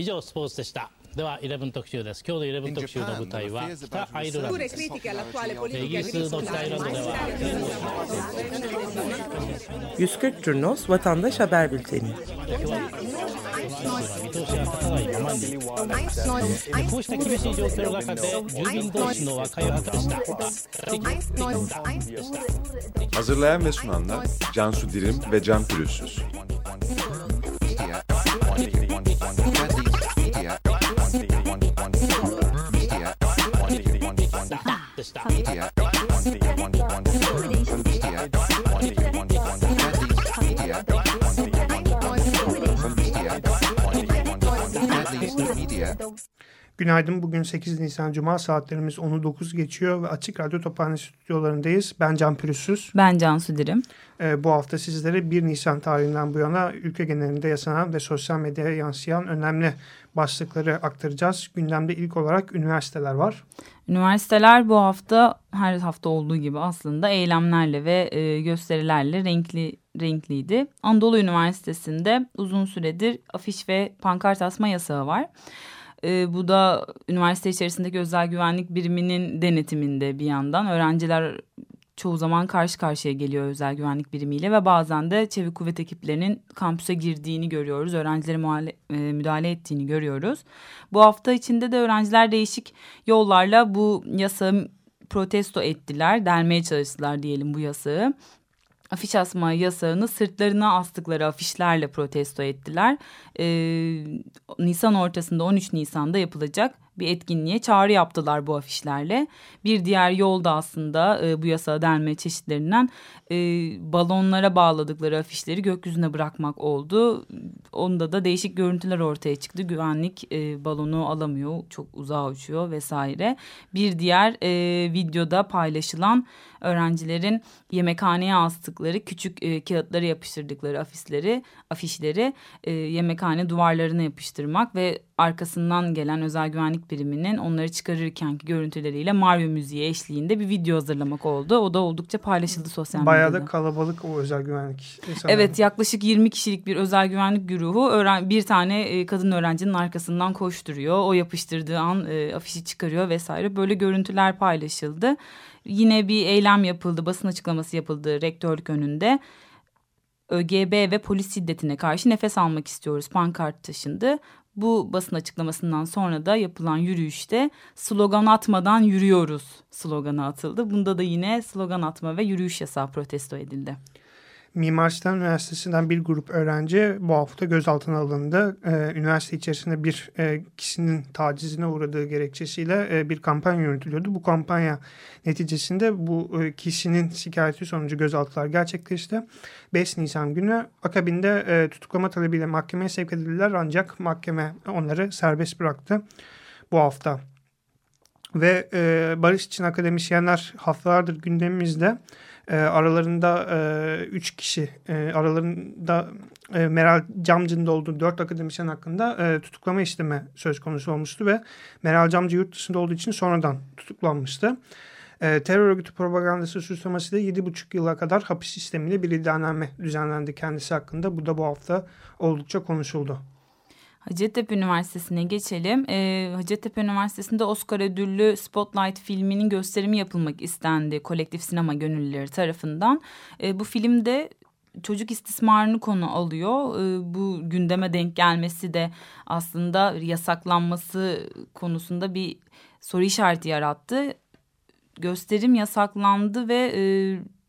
以上スポーツでしたでは11特集です今日の11特集の舞台は北アイルランドですイギリスの北アイルランドでは140 Turnos Vatandaş Haber Bülteni 見通しが立たない Günaydın. Bugün 8 Nisan Cuma saatlerimiz 10'u 9 geçiyor ve Açık Radyo Tophane stüdyolarındayız. Ben Can Pürüzsüz. Ben Cansu Dirim. Ee, bu hafta sizlere 1 Nisan tarihinden bu yana ülke genelinde yaşanan ve sosyal medyaya yansıyan önemli başlıkları aktaracağız. Gündemde ilk olarak üniversiteler var. Üniversiteler bu hafta her hafta olduğu gibi aslında eylemlerle ve e, gösterilerle renkli renkliydi. Anadolu Üniversitesi'nde uzun süredir afiş ve pankart asma yasağı var. E, bu da üniversite içerisindeki özel güvenlik biriminin denetiminde bir yandan. Öğrenciler çoğu zaman karşı karşıya geliyor özel güvenlik birimiyle ve bazen de çevik kuvvet ekiplerinin kampüse girdiğini görüyoruz. Öğrencilere muhale, e, müdahale ettiğini görüyoruz. Bu hafta içinde de öğrenciler değişik yollarla bu yasağı protesto ettiler, delmeye çalıştılar diyelim bu yasağı afiş asma yasağını sırtlarına astıkları afişlerle protesto ettiler. Ee, Nisan ortasında 13 Nisan'da yapılacak bir etkinliğe çağrı yaptılar bu afişlerle. Bir diğer yol da aslında e, bu yasağa denme çeşitlerinden e, balonlara bağladıkları afişleri gökyüzüne bırakmak oldu. Onda da değişik görüntüler ortaya çıktı. Güvenlik e, balonu alamıyor, çok uzağa uçuyor vesaire. Bir diğer e, videoda paylaşılan öğrencilerin yemekhaneye astıkları küçük e, kağıtları yapıştırdıkları afişleri, afişleri e, yemekhane duvarlarına yapıştırmak ve arkasından gelen özel güvenlik biriminin onları çıkarırkenki görüntüleriyle Mario müziği eşliğinde bir video hazırlamak oldu. O da oldukça paylaşıldı sosyal medyada. Bayağı da kalabalık o özel güvenlik. Evet yaklaşık 20 kişilik bir özel güvenlik güruhu öğren bir tane e, kadın öğrencinin arkasından koşturuyor. O yapıştırdığı an e, afişi çıkarıyor vesaire. Böyle görüntüler paylaşıldı. Yine bir eylem yapıldı, basın açıklaması yapıldı rektörlük önünde. ÖGB ve polis şiddetine karşı nefes almak istiyoruz pankart taşındı. Bu basın açıklamasından sonra da yapılan yürüyüşte slogan atmadan yürüyoruz sloganı atıldı. Bunda da yine slogan atma ve yürüyüş yasağı protesto edildi. Mimar Sinan Üniversitesi'nden bir grup öğrenci bu hafta gözaltına alındı. Ee, üniversite içerisinde bir e, kişinin tacizine uğradığı gerekçesiyle e, bir kampanya yürütülüyordu. Bu kampanya neticesinde bu e, kişinin şikayeti sonucu gözaltılar gerçekleşti. 5 Nisan günü akabinde e, tutuklama talebiyle mahkemeye sevk edildiler ancak mahkeme onları serbest bıraktı bu hafta. Ve e, barış için akademisyenler haftalardır gündemimizde. E, aralarında e, üç kişi, e, aralarında e, Meral Camcı'nın olduğu dört akademisyen hakkında e, tutuklama işlemi söz konusu olmuştu ve Meral Camcı yurt dışında olduğu için sonradan tutuklanmıştı. E, terör örgütü propagandası suçlamasıyla yedi buçuk yıla kadar hapis sistemiyle bir iddianame düzenlendi kendisi hakkında. Bu da bu hafta oldukça konuşuldu. Hacettepe Üniversitesi'ne geçelim. Ee, Hacettepe Üniversitesi'nde Oscar ödüllü Spotlight filminin gösterimi yapılmak istendi kolektif sinema gönüllüleri tarafından. Ee, bu filmde çocuk istismarını konu alıyor. Ee, bu gündeme denk gelmesi de aslında yasaklanması konusunda bir soru işareti yarattı. Gösterim yasaklandı ve... E,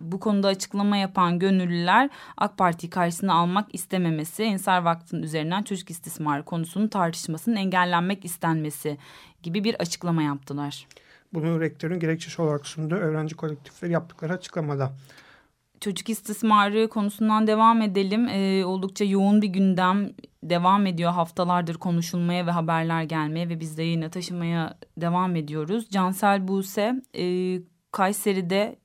bu konuda açıklama yapan gönüllüler AK Parti karşısına almak istememesi, Ensar Vakfı'nın üzerinden çocuk istismarı konusunun tartışmasının engellenmek istenmesi gibi bir açıklama yaptılar. Bunu rektörün gerekçesi olarak sunduğu öğrenci kolektifleri yaptıkları açıklamada. Çocuk istismarı konusundan devam edelim. Ee, oldukça yoğun bir gündem devam ediyor. Haftalardır konuşulmaya ve haberler gelmeye ve biz de yine taşımaya devam ediyoruz. Cansel Buse e, Kayseri'de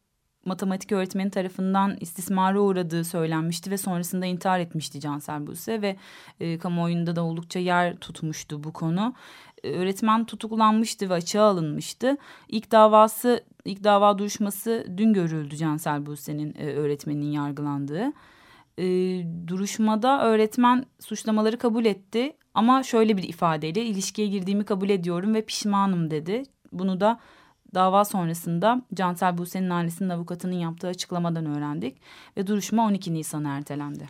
matematik öğretmeni tarafından istismara uğradığı söylenmişti ve sonrasında intihar etmişti Cansel Buse ve e, kamuoyunda da oldukça yer tutmuştu bu konu. E, öğretmen tutuklanmıştı ve açığa alınmıştı. İlk davası, ilk dava duruşması dün görüldü Cansel Buse'nin e, öğretmeninin yargılandığı. E, duruşmada öğretmen suçlamaları kabul etti ama şöyle bir ifadeyle ilişkiye girdiğimi kabul ediyorum ve pişmanım dedi. Bunu da dava sonrasında Cansel Buse'nin annesinin avukatının yaptığı açıklamadan öğrendik ve duruşma 12 Nisan'a ertelendi.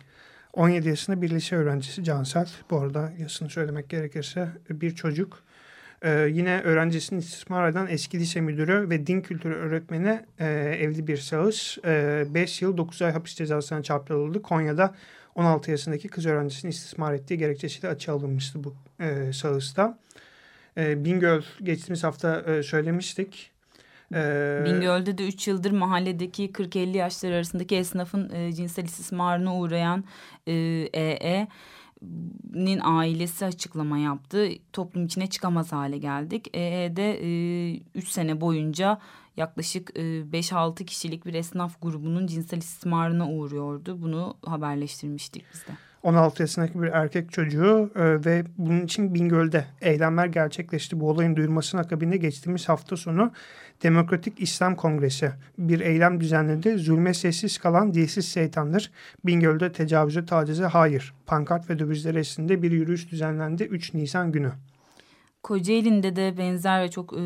17 yaşında bir lise öğrencisi Cansel. Bu arada yasını söylemek gerekirse bir çocuk. Ee, yine öğrencisini istismar eden eski lise müdürü ve din kültürü öğretmeni e, evli bir şahıs. 5 e, yıl 9 ay hapis cezasına çarptırıldı. Konya'da 16 yaşındaki kız öğrencisini istismar ettiği gerekçesiyle açığa alınmıştı bu e, şahısta. E, Bingöl geçtiğimiz hafta e, söylemiştik. Ee, Bingöl'de de 3 yıldır mahalledeki 40-50 yaşlar arasındaki esnafın e, cinsel istismarına uğrayan e, EE nin ailesi açıklama yaptı. Toplum içine çıkamaz hale geldik. EE'de 3 e, sene boyunca yaklaşık 5-6 e, kişilik bir esnaf grubunun cinsel istismarına uğruyordu. Bunu haberleştirmiştik biz de. 16 yaşındaki bir erkek çocuğu e, ve bunun için Bingöl'de eylemler gerçekleşti. Bu olayın duyurmasının akabinde geçtiğimiz hafta sonu Demokratik İslam Kongresi bir eylem düzenledi. Zulme sessiz kalan dilsiz şeytandır. Bingöl'de tecavüze tacize hayır. Pankart ve dövizler eşliğinde bir yürüyüş düzenlendi 3 Nisan günü. Kocaeli'nde de benzer ve çok e,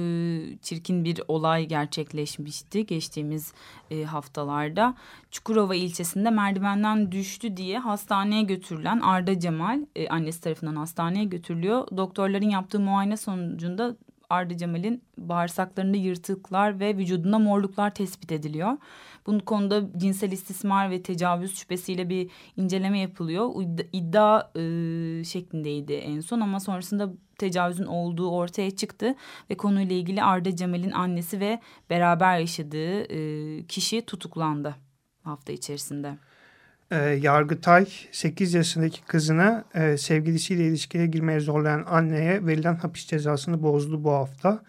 çirkin bir olay gerçekleşmişti geçtiğimiz e, haftalarda. Çukurova ilçesinde merdivenden düştü diye hastaneye götürülen Arda Cemal e, annesi tarafından hastaneye götürülüyor. Doktorların yaptığı muayene sonucunda Arda Cemal'in bağırsaklarında yırtıklar ve vücudunda morluklar tespit ediliyor. Bunun konuda cinsel istismar ve tecavüz şüphesiyle bir inceleme yapılıyor. İddia e, şeklindeydi en son ama sonrasında tecavüzün olduğu ortaya çıktı ve konuyla ilgili Arda Cemal'in annesi ve beraber yaşadığı e, kişi tutuklandı hafta içerisinde. E, Yargıtay 8 yaşındaki kızına e, sevgilisiyle ilişkiye girmeye zorlayan anneye verilen hapis cezasını bozdu bu hafta.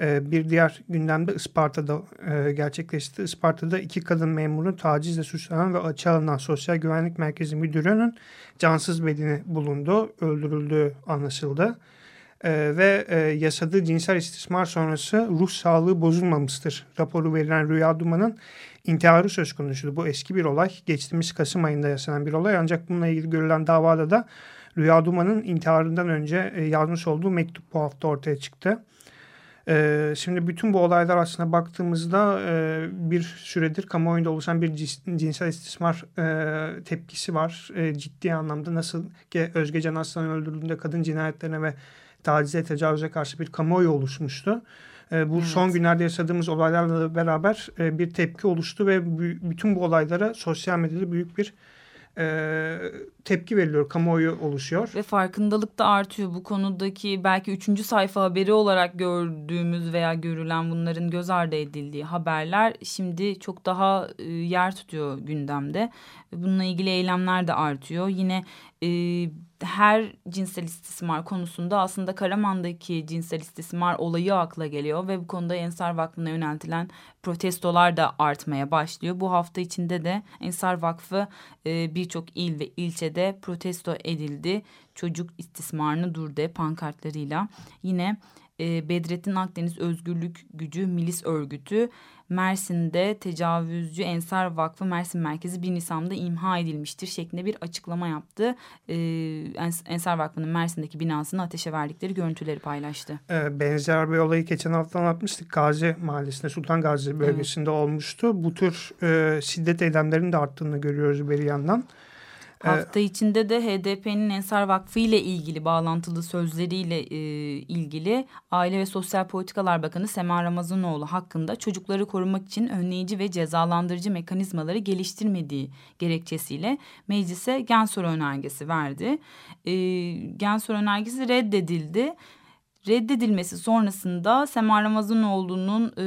E, bir diğer gündemde Isparta'da e, gerçekleşti. Isparta'da iki kadın memuru tacizle suçlanan ve açığa alınan Sosyal Güvenlik Merkezi Müdürü'nün cansız bedeni bulundu. Öldürüldüğü anlaşıldı. E, ve e, yasadığı cinsel istismar sonrası ruh sağlığı bozulmamıştır. Raporu verilen Rüya Duman'ın intiharı söz konusuydu. Bu eski bir olay. Geçtiğimiz Kasım ayında yaşanan bir olay. Ancak bununla ilgili görülen davada da Rüya Duman'ın intiharından önce e, yazmış olduğu mektup bu hafta ortaya çıktı. E, şimdi bütün bu olaylar aslında baktığımızda e, bir süredir kamuoyunda oluşan bir cinsel istismar tepkisi var. Ciddi anlamda nasıl ki Özge Can Aslan'ın öldürüldüğünde kadın cinayetlerine ve tacize, tecavüze karşı bir kamuoyu oluşmuştu. E, bu evet. son günlerde yaşadığımız olaylarla beraber e, bir tepki oluştu ve bütün bu olaylara sosyal medyada büyük bir e, tepki veriliyor, kamuoyu oluşuyor. Ve farkındalık da artıyor bu konudaki belki üçüncü sayfa haberi olarak gördüğümüz veya görülen bunların göz ardı edildiği haberler şimdi çok daha e, yer tutuyor gündemde. Bununla ilgili eylemler de artıyor. Yine e, her cinsel istismar konusunda aslında Karaman'daki cinsel istismar olayı akla geliyor ve bu konuda Ensar Vakfı'na yöneltilen protestolar da artmaya başlıyor. Bu hafta içinde de Ensar Vakfı e, birçok il ve ilçede protesto edildi. Çocuk istismarını durdu pankartlarıyla. Yine e, Bedrettin Akdeniz Özgürlük Gücü Milis Örgütü Mersin'de tecavüzcü Ensar Vakfı Mersin Merkezi 1 Nisan'da imha edilmiştir şeklinde bir açıklama yaptı. Ee, Ensar Vakfı'nın Mersin'deki binasını ateşe verdikleri görüntüleri paylaştı. Ee, benzer bir olayı geçen hafta anlatmıştık. Gazi Mahallesi'nde Sultan Gazi bölgesinde evet. olmuştu. Bu tür e, şiddet eylemlerinin de arttığını görüyoruz bir yandan. Hafta içinde de HDP'nin Ensar Vakfı ile ilgili bağlantılı sözleriyle e, ilgili Aile ve Sosyal Politikalar Bakanı Sema Ramazanoğlu hakkında çocukları korumak için önleyici ve cezalandırıcı mekanizmaları geliştirmediği gerekçesiyle meclise gen önergesi verdi. E, gen önergesi reddedildi reddedilmesi sonrasında Sema Ramazanoğlu'nun e,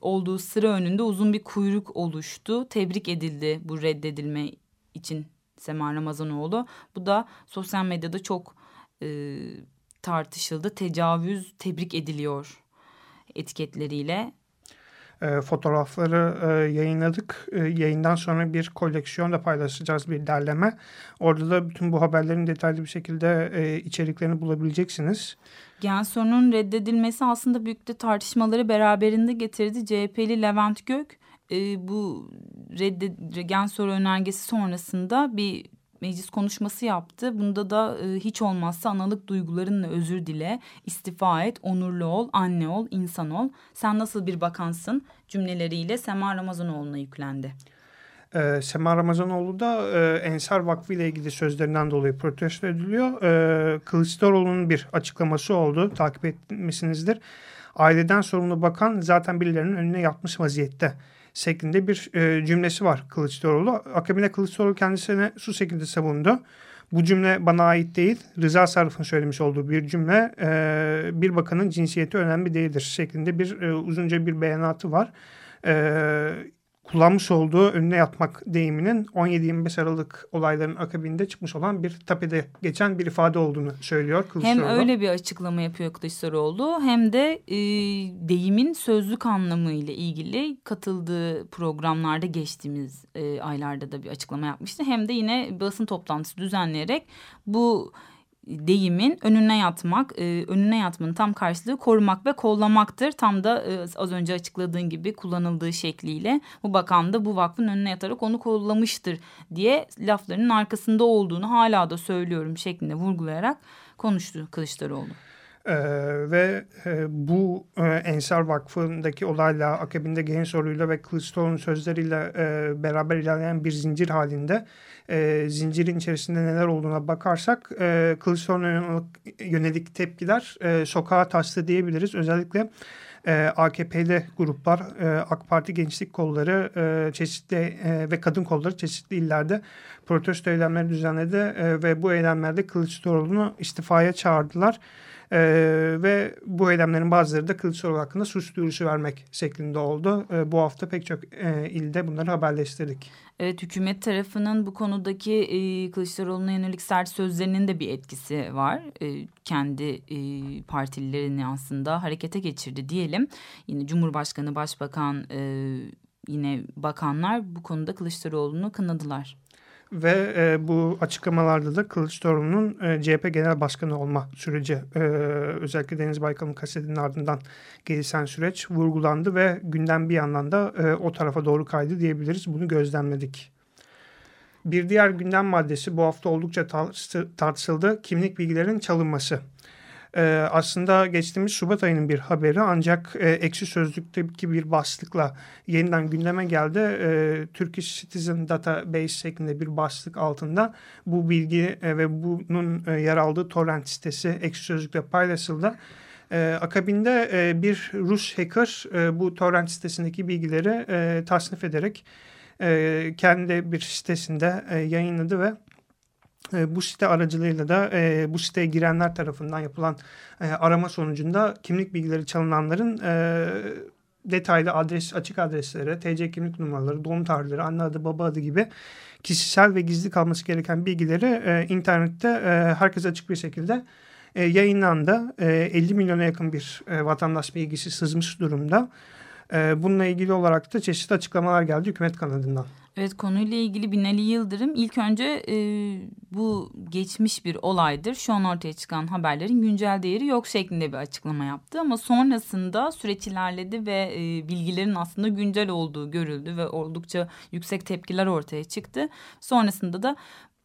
olduğu sıra önünde uzun bir kuyruk oluştu. Tebrik edildi bu reddedilme için Sema Ramazanoğlu. Bu da sosyal medyada çok e, tartışıldı. Tecavüz tebrik ediliyor etiketleriyle. E, fotoğrafları e, yayınladık. E, yayından sonra bir koleksiyon da paylaşacağız bir derleme. Orada da bütün bu haberlerin detaylı bir şekilde e, içeriklerini bulabileceksiniz. Genso'nun reddedilmesi aslında büyük de tartışmaları beraberinde getirdi. CHP'li Levent Gök e, bu redde, gen soru önergesi sonrasında bir meclis konuşması yaptı. Bunda da e, hiç olmazsa analık duygularınla özür dile, istifa et, onurlu ol, anne ol, insan ol. Sen nasıl bir bakansın cümleleriyle Sema Ramazanoğlu'na yüklendi. Ee, Sema Ramazanoğlu da e, Ensar Vakfı ile ilgili sözlerinden dolayı protesto ediliyor. Ee, Kılıçdaroğlu'nun bir açıklaması oldu. Takip etmişsinizdir. Aileden sorumlu bakan zaten birilerinin önüne yatmış vaziyette şeklinde bir e, cümlesi var Kılıçdaroğlu. Akabinde Kılıçdaroğlu kendisine su şekilde savundu. Bu cümle bana ait değil. Rıza Sarıf'ın söylemiş olduğu bir cümle e, bir bakanın cinsiyeti önemli değildir şeklinde bir e, uzunca bir beyanatı var. E, kullanmış olduğu önüne yatmak deyiminin 17-25 Aralık olaylarının akabinde çıkmış olan bir tapede geçen bir ifade olduğunu söylüyor Kılıçdaroğlu. Hem öyle bir açıklama yapıyor Kılıçdaroğlu hem de e, deyimin sözlük anlamı ile ilgili katıldığı programlarda geçtiğimiz e, aylarda da bir açıklama yapmıştı. Hem de yine basın toplantısı düzenleyerek bu deyimin önüne yatmak, e, önüne yatmanın tam karşılığı korumak ve kollamaktır. Tam da e, az önce açıkladığın gibi kullanıldığı şekliyle bu bakan da bu vakfın önüne yatarak onu kollamıştır diye laflarının arkasında olduğunu hala da söylüyorum şeklinde vurgulayarak konuştu Kılıçdaroğlu. Ee, ve e, bu e, Ensar Vakfı'ndaki olayla, akabinde genç soruyla ve Kılıçdaroğlu'nun sözleriyle e, beraber ilerleyen bir zincir halinde e, zincirin içerisinde neler olduğuna bakarsak e, Kılıçdaroğlu'na yönelik tepkiler e, sokağa taştı diyebiliriz. Özellikle e, AKP'li gruplar, e, AK Parti gençlik kolları e, çeşitli e, ve kadın kolları çeşitli illerde protesto eylemleri düzenledi e, ve bu eylemlerde Kılıçdaroğlu'nu istifaya çağırdılar. E, ve bu eylemlerin bazıları da Kılıçdaroğlu hakkında suç duyurusu vermek şeklinde oldu. E, bu hafta pek çok e, ilde bunları haberleştirdik. Evet hükümet tarafının bu konudaki e, Kılıçdaroğlu'na yönelik sert sözlerinin de bir etkisi var. E, kendi e, partililerini aslında harekete geçirdi diyelim. Yine Cumhurbaşkanı, Başbakan, e, yine bakanlar bu konuda Kılıçdaroğlu'nu kınadılar. Ve e, bu açıklamalarda da Kılıçdaroğlu'nun e, CHP Genel Başkanı olma süreci e, özellikle Deniz Baykal'ın kasetinin ardından gelişen süreç vurgulandı ve gündem bir yandan da e, o tarafa doğru kaydı diyebiliriz. Bunu gözlemledik. Bir diğer gündem maddesi bu hafta oldukça tartışıldı. Kimlik bilgilerinin çalınması e, aslında geçtiğimiz Şubat ayının bir haberi ancak e, Ekşi Sözlük'teki bir başlıkla yeniden gündeme geldi. E, Turkish Citizen Database şeklinde bir başlık altında bu bilgi e, ve bunun e, yer aldığı torrent sitesi Ekşi Sözlük'te paylaşıldı. E, akabinde e, bir Rus hacker e, bu torrent sitesindeki bilgileri e, tasnif ederek e, kendi bir sitesinde e, yayınladı ve bu site aracılığıyla da e, bu siteye girenler tarafından yapılan e, arama sonucunda kimlik bilgileri çalınanların e, detaylı adres, açık adresleri, TC kimlik numaraları, doğum tarihleri, anne adı, baba adı gibi kişisel ve gizli kalması gereken bilgileri e, internette e, herkese açık bir şekilde e, yayınlandı. E, 50 milyona yakın bir e, vatandaş bilgisi sızmış durumda. E, bununla ilgili olarak da çeşitli açıklamalar geldi hükümet kanadından. Evet konuyla ilgili Binali Yıldırım ilk önce e, bu geçmiş bir olaydır. Şu an ortaya çıkan haberlerin güncel değeri yok şeklinde bir açıklama yaptı. Ama sonrasında süreç ilerledi ve e, bilgilerin aslında güncel olduğu görüldü ve oldukça yüksek tepkiler ortaya çıktı. Sonrasında da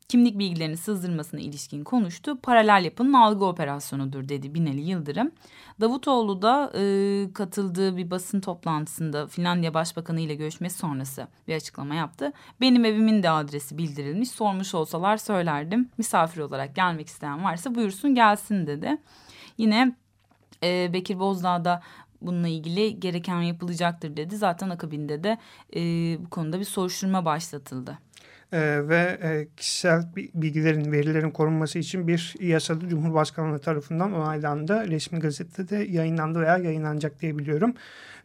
kimlik bilgilerini sızdırmasına ilişkin konuştu. Paralel yapının algı operasyonudur dedi Binali Yıldırım. Davutoğlu da e, katıldığı bir basın toplantısında Finlandiya Başbakanı ile görüşmesi sonrası bir açıklama yaptı. Benim evimin de adresi bildirilmiş. Sormuş olsalar söylerdim. Misafir olarak gelmek isteyen varsa buyursun gelsin dedi. Yine e, Bekir Bozdağ da bununla ilgili gereken yapılacaktır dedi. Zaten akabinde de e, bu konuda bir soruşturma başlatıldı e, ve e, kişisel bilgilerin, verilerin korunması için bir yasada Cumhurbaşkanlığı tarafından onaylandı. Resmi gazetede yayınlandı veya yayınlanacak diye biliyorum.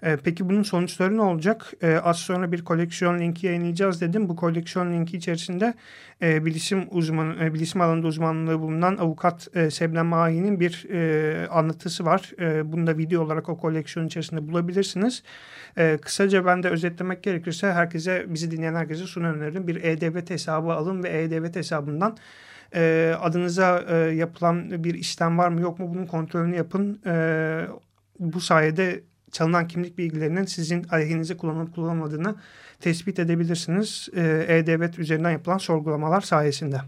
E, peki bunun sonuçları ne olacak? E, az sonra bir koleksiyon linki yayınlayacağız dedim. Bu koleksiyon linki içerisinde e, bilişim uzmanı, e, bilişim alanında uzmanlığı bulunan avukat e, Sebnem Mahi'nin bir e, anlatısı var. E, bunu da video olarak o koleksiyon içerisinde bulabilirsiniz. E, kısaca ben de özetlemek gerekirse herkese, bizi dinleyen herkese şunu öneririm. Bir E-Devlet hesabı alın ve E-Devlet hesabından e, adınıza yapılan bir işlem var mı yok mu bunun kontrolünü yapın. Bu sayede çalınan kimlik bilgilerinin sizin aleyhinize kullanılıp kullanılmadığını tespit edebilirsiniz E-Devlet üzerinden yapılan sorgulamalar sayesinde.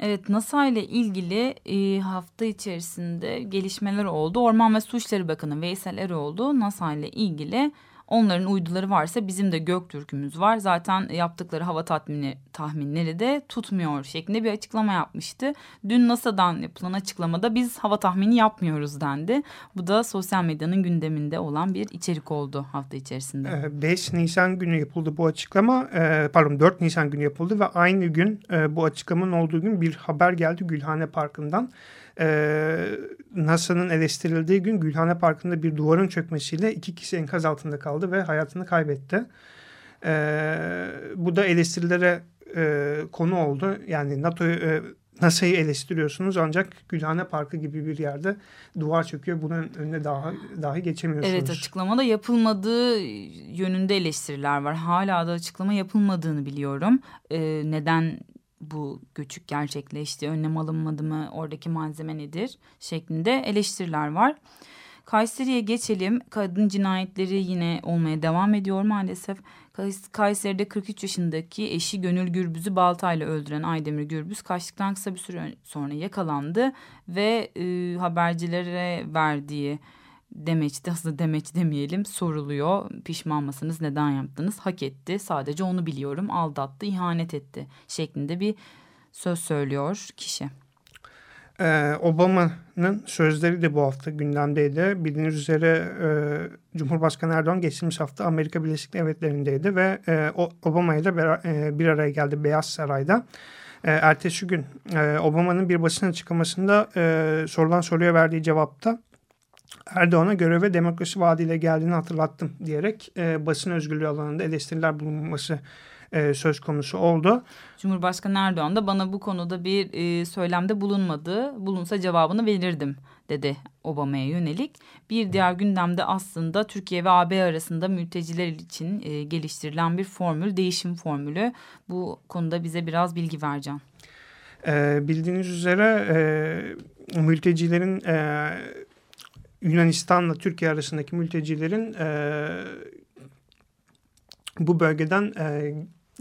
Evet NASA ile ilgili e, hafta içerisinde gelişmeler oldu. Orman ve Su İşleri Bakanı Veysel Eroğlu NASA ile ilgili Onların uyduları varsa bizim de Göktürk'ümüz var. Zaten yaptıkları hava tatmini, tahminleri de tutmuyor şeklinde bir açıklama yapmıştı. Dün NASA'dan yapılan açıklamada biz hava tahmini yapmıyoruz dendi. Bu da sosyal medyanın gündeminde olan bir içerik oldu hafta içerisinde. 5 ee, Nisan günü yapıldı bu açıklama. Ee, pardon 4 Nisan günü yapıldı ve aynı gün e, bu açıklamanın olduğu gün bir haber geldi Gülhane Parkı'ndan e, NASA'nın eleştirildiği gün Gülhane Parkı'nda bir duvarın çökmesiyle iki kişi enkaz altında kaldı ve hayatını kaybetti. E, bu da eleştirilere e, konu oldu. Yani NATO'yu e, NASA'yı eleştiriyorsunuz ancak Gülhane Parkı gibi bir yerde duvar çöküyor. Bunun önüne daha dahi geçemiyorsunuz. Evet açıklamada yapılmadığı yönünde eleştiriler var. Hala da açıklama yapılmadığını biliyorum. Ee, neden bu göçük gerçekleşti, önlem alınmadı mı, oradaki malzeme nedir şeklinde eleştiriler var. Kayseri'ye geçelim. Kadın cinayetleri yine olmaya devam ediyor maalesef. Kayseri'de 43 yaşındaki eşi Gönül Gürbüz'ü baltayla öldüren Aydemir Gürbüz kaçtıktan kısa bir süre sonra yakalandı ve e, habercilere verdiği demeçte aslında demeç demeyelim soruluyor. Pişman mısınız neden yaptınız hak etti sadece onu biliyorum aldattı ihanet etti şeklinde bir söz söylüyor kişi. Ee, Obama'nın sözleri de bu hafta gündemdeydi. Bildiğiniz üzere e, Cumhurbaşkanı Erdoğan geçtiğimiz hafta Amerika Birleşik Devletleri'ndeydi ve e, Obama ile e, bir araya geldi Beyaz Saray'da. E, ertesi gün e, Obama'nın bir basın açıklamasında e, sorulan soruya verdiği cevapta Erdoğan'a göreve demokrasi vaadiyle geldiğini hatırlattım diyerek e, basın özgürlüğü alanında eleştiriler bulunması e, söz konusu oldu. Cumhurbaşkanı Erdoğan da bana bu konuda bir e, söylemde bulunmadı. Bulunsa cevabını verirdim dedi Obama'ya yönelik. Bir diğer gündemde aslında Türkiye ve AB arasında mülteciler için e, geliştirilen bir formül, değişim formülü. Bu konuda bize biraz bilgi vereceğim. E, bildiğiniz üzere e, mültecilerin e, Yunanistan'la Türkiye arasındaki mültecilerin e, bu bölgeden e,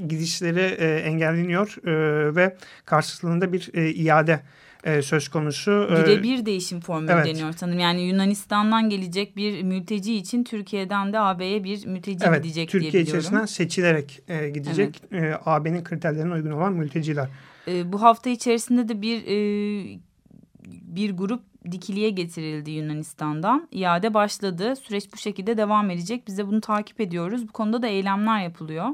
gidişleri e, engelleniyor e, ve karşılığında bir e, iade e, söz konusu. Birebir değişim formülü evet. deniyor sanırım. Yani Yunanistan'dan gelecek bir mülteci için Türkiye'den de AB'ye bir mülteci evet, gidecek Türkiye diye biliyorum. içerisinden seçilerek e, gidecek evet. e, AB'nin kriterlerine uygun olan mülteciler. E, bu hafta içerisinde de bir e, bir grup dikiliye getirildi Yunanistan'dan. İade başladı. Süreç bu şekilde devam edecek. Biz de bunu takip ediyoruz. Bu konuda da eylemler yapılıyor.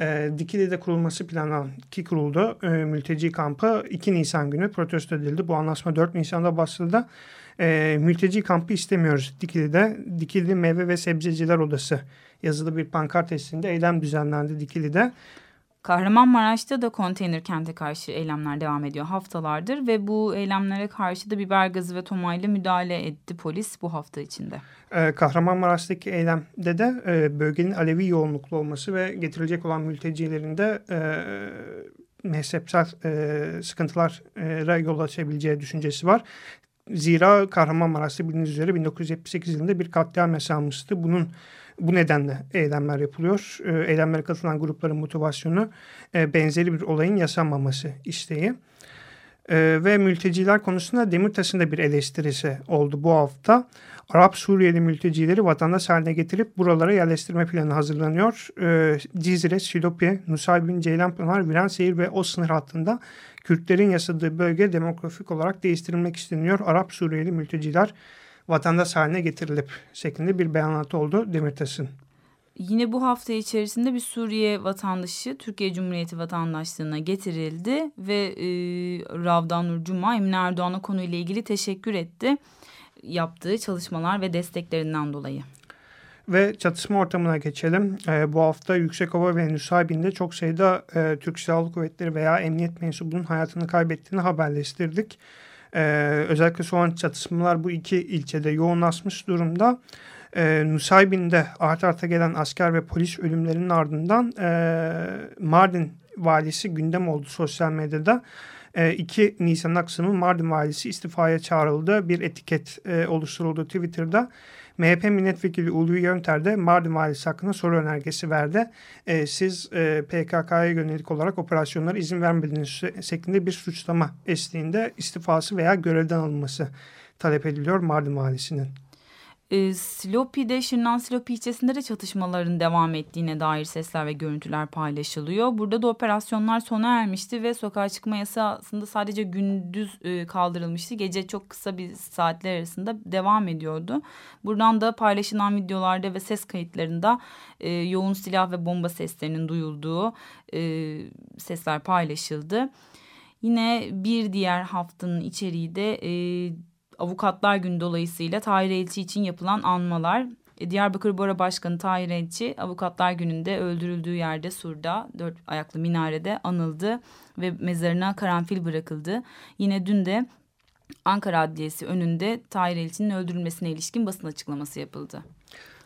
E, Dikili'de kurulması planlanan ki kuruldu. E, mülteci kampı 2 Nisan günü protesto edildi. Bu anlaşma 4 Nisan'da başladı. E, mülteci kampı istemiyoruz Dikili'de. Dikili Meyve ve Sebzeciler Odası yazılı bir pankart testinde eylem düzenlendi Dikili'de. Kahramanmaraş'ta da konteyner kente karşı eylemler devam ediyor haftalardır ve bu eylemlere karşı da biber gazı ve tomayla müdahale etti polis bu hafta içinde. Ee, Kahramanmaraş'taki eylemde de e, bölgenin Alevi yoğunluklu olması ve getirilecek olan mültecilerin de e, mezhepsel e, sıkıntılara yol açabileceği düşüncesi var. Zira Kahramanmaraş'ta bildiğiniz üzere 1978 yılında bir katliam yaşanmıştı. Bunun bu nedenle eylemler yapılıyor. E, eylemlere katılan grupların motivasyonu e, benzeri bir olayın yaşanmaması isteği. E, ve mülteciler konusunda Demirtaş'ın da bir eleştirisi oldu bu hafta. Arap Suriyeli mültecileri vatandaş haline getirip buralara yerleştirme planı hazırlanıyor. E, Cizre, Silopi, Nusaybin, Ceylanpınar, Virensehir ve o sınır hattında Kürtlerin yaşadığı bölge demografik olarak değiştirilmek isteniyor. Arap Suriyeli mülteciler vatandaş haline getirilip şeklinde bir beyanatı oldu Demirtaş'ın. Yine bu hafta içerisinde bir Suriye vatandaşı Türkiye Cumhuriyeti vatandaşlığına getirildi ve e, Ravdan Nur Cuma Emine Erdoğan'a konuyla ilgili teşekkür etti yaptığı çalışmalar ve desteklerinden dolayı. Ve çatışma ortamına geçelim. E, bu hafta Yüksekova ve Nusaybin'de çok sayıda e, Türk Silahlı Kuvvetleri veya emniyet mensubunun hayatını kaybettiğini haberleştirdik. E, özellikle son çatışmalar bu iki ilçede yoğunlaşmış durumda. E, Nusaybin'de art arta gelen asker ve polis ölümlerinin ardından e, Mardin valisi gündem oldu sosyal medyada. E, 2 Nisan akşamı Mardin valisi istifaya çağrıldı. Bir etiket e, oluşturuldu Twitter'da. MHP milletvekili Ulu Yönter de Mardin valisi hakkında soru önergesi verdi. E, siz e, PKK'ya yönelik olarak operasyonlara izin vermediğiniz şeklinde bir suçlama eşliğinde istifası veya görevden alınması talep ediliyor Mardin valisinin. E, Silopi'de Şırnan Silopi ilçesinde de çatışmaların devam ettiğine dair sesler ve görüntüler paylaşılıyor. Burada da operasyonlar sona ermişti ve sokağa çıkma yasağı aslında sadece gündüz e, kaldırılmıştı. Gece çok kısa bir saatler arasında devam ediyordu. Buradan da paylaşılan videolarda ve ses kayıtlarında e, yoğun silah ve bomba seslerinin duyulduğu e, sesler paylaşıldı. Yine bir diğer haftanın içeriği de e, Avukatlar Günü dolayısıyla Tahir Elçi için yapılan anmalar. E, Diyarbakır Bora Başkanı Tahir Elçi Avukatlar Günü'nde öldürüldüğü yerde Sur'da dört ayaklı minarede anıldı ve mezarına karanfil bırakıldı. Yine dün de Ankara Adliyesi önünde Tahir Elçi'nin öldürülmesine ilişkin basın açıklaması yapıldı.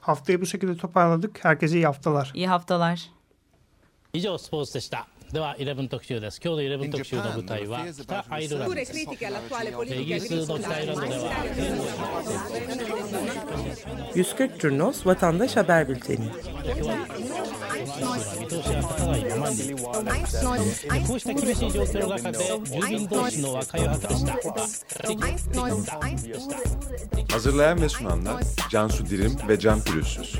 Haftayı bu şekilde toparladık. Herkese iyi haftalar. İyi haftalar. 以上スポーツでした。 では11特集です今日の11特集の舞台は北アイルランドですイギリスの北アイルランドでは140 Curnos Vatandaş Haber Bülteni 見通しが立たないままにこうした厳しい状況の中で住民同士の和解を図りした Hazırlayan ve sunanlar Cansu Dirim ve Can Pürüzsüz.